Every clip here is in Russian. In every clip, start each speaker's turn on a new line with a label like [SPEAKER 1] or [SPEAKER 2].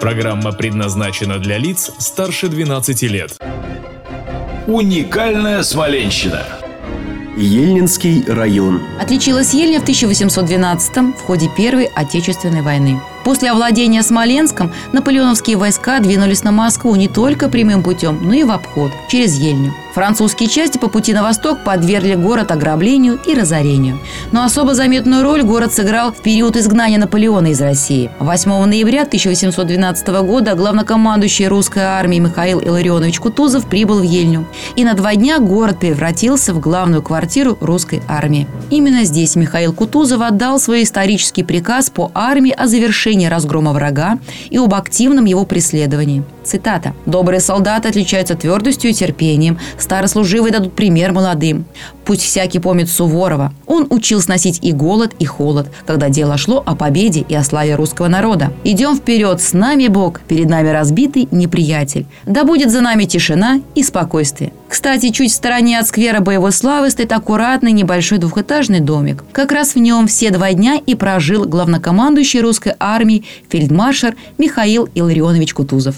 [SPEAKER 1] Программа предназначена для лиц старше 12 лет.
[SPEAKER 2] Уникальная Смоленщина.
[SPEAKER 3] Ельнинский район.
[SPEAKER 4] Отличилась Ельня в 1812 в ходе Первой Отечественной войны. После овладения Смоленском наполеоновские войска двинулись на Москву не только прямым путем, но и в обход, через Ельню. Французские части по пути на восток подвергли город ограблению и разорению. Но особо заметную роль город сыграл в период изгнания Наполеона из России. 8 ноября 1812 года главнокомандующий русской армии Михаил Илларионович Кутузов прибыл в Ельню. И на два дня город превратился в главную квартиру русской армии. Именно здесь Михаил Кутузов отдал свой исторический приказ по армии о завершении разгрома врага и об активном его преследовании. Цитата. «Добрые солдаты отличаются твердостью и терпением. Старослуживые дадут пример молодым. Пусть всякий помнит Суворова. Он учил сносить и голод, и холод, когда дело шло о победе и о славе русского народа. Идем вперед, с нами Бог, перед нами разбитый неприятель. Да будет за нами тишина и спокойствие. Кстати, чуть в стороне от сквера боевой славы стоит аккуратный небольшой двухэтажный домик. Как раз в нем все два дня и прожил главнокомандующий русской армии фельдмаршал Михаил Илларионович Кутузов.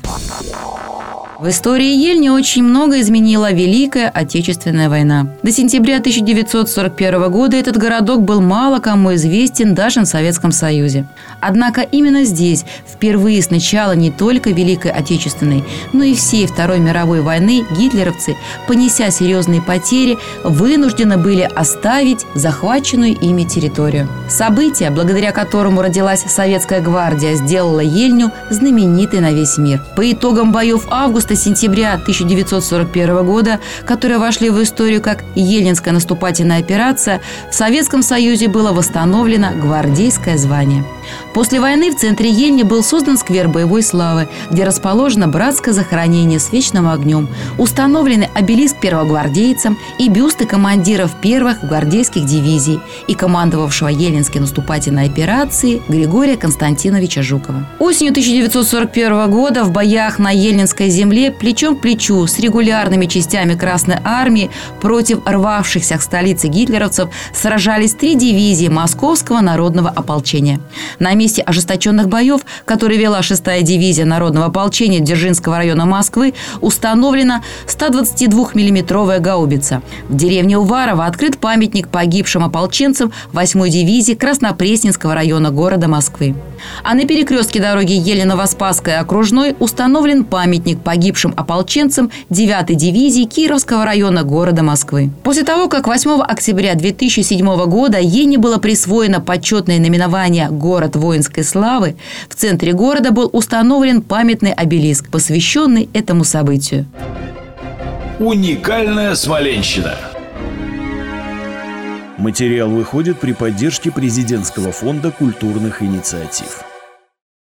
[SPEAKER 4] В истории Ельни очень много изменила Великая Отечественная война. До сентября 1941 года этот городок был мало кому известен даже в Советском Союзе. Однако именно здесь впервые с начала не только Великой Отечественной, но и всей Второй мировой войны гитлеровцы, понеся серьезные потери, вынуждены были оставить захваченную ими территорию. Событие, благодаря которому родилась Советская гвардия, сделало Ельню знаменитой на весь мир. По итогам боев августа августа-сентября 1941 года, которые вошли в историю как Ельнинская наступательная операция, в Советском Союзе было восстановлено гвардейское звание. После войны в центре Ельни был создан сквер боевой славы, где расположено братское захоронение с вечным огнем, установлены обелиск первогвардейцам и бюсты командиров первых гвардейских дивизий и командовавшего Ельнинской наступательной операции Григория Константиновича Жукова. Осенью 1941 года в боях на Ельнинской земле плечом к плечу с регулярными частями Красной Армии против рвавшихся к столице гитлеровцев сражались три дивизии Московского народного ополчения. На месте ожесточенных боев, которые вела 6-я дивизия Народного ополчения Дзержинского района Москвы, установлена 122 миллиметровая гаубица. В деревне Уварово открыт памятник погибшим ополченцам 8-й дивизии Краснопресненского района города Москвы. А на перекрестке дороги Елена-Воспасская окружной установлен памятник погибшим ополченцам 9-й дивизии Кировского района города Москвы. После того, как 8 октября 2007 года Ене было присвоено почетное наименование «Город воинской славы», в центре города был установлен памятный обелиск, посвященный этому событию.
[SPEAKER 2] Уникальная Смоленщина.
[SPEAKER 3] Материал выходит при поддержке президентского фонда культурных инициатив.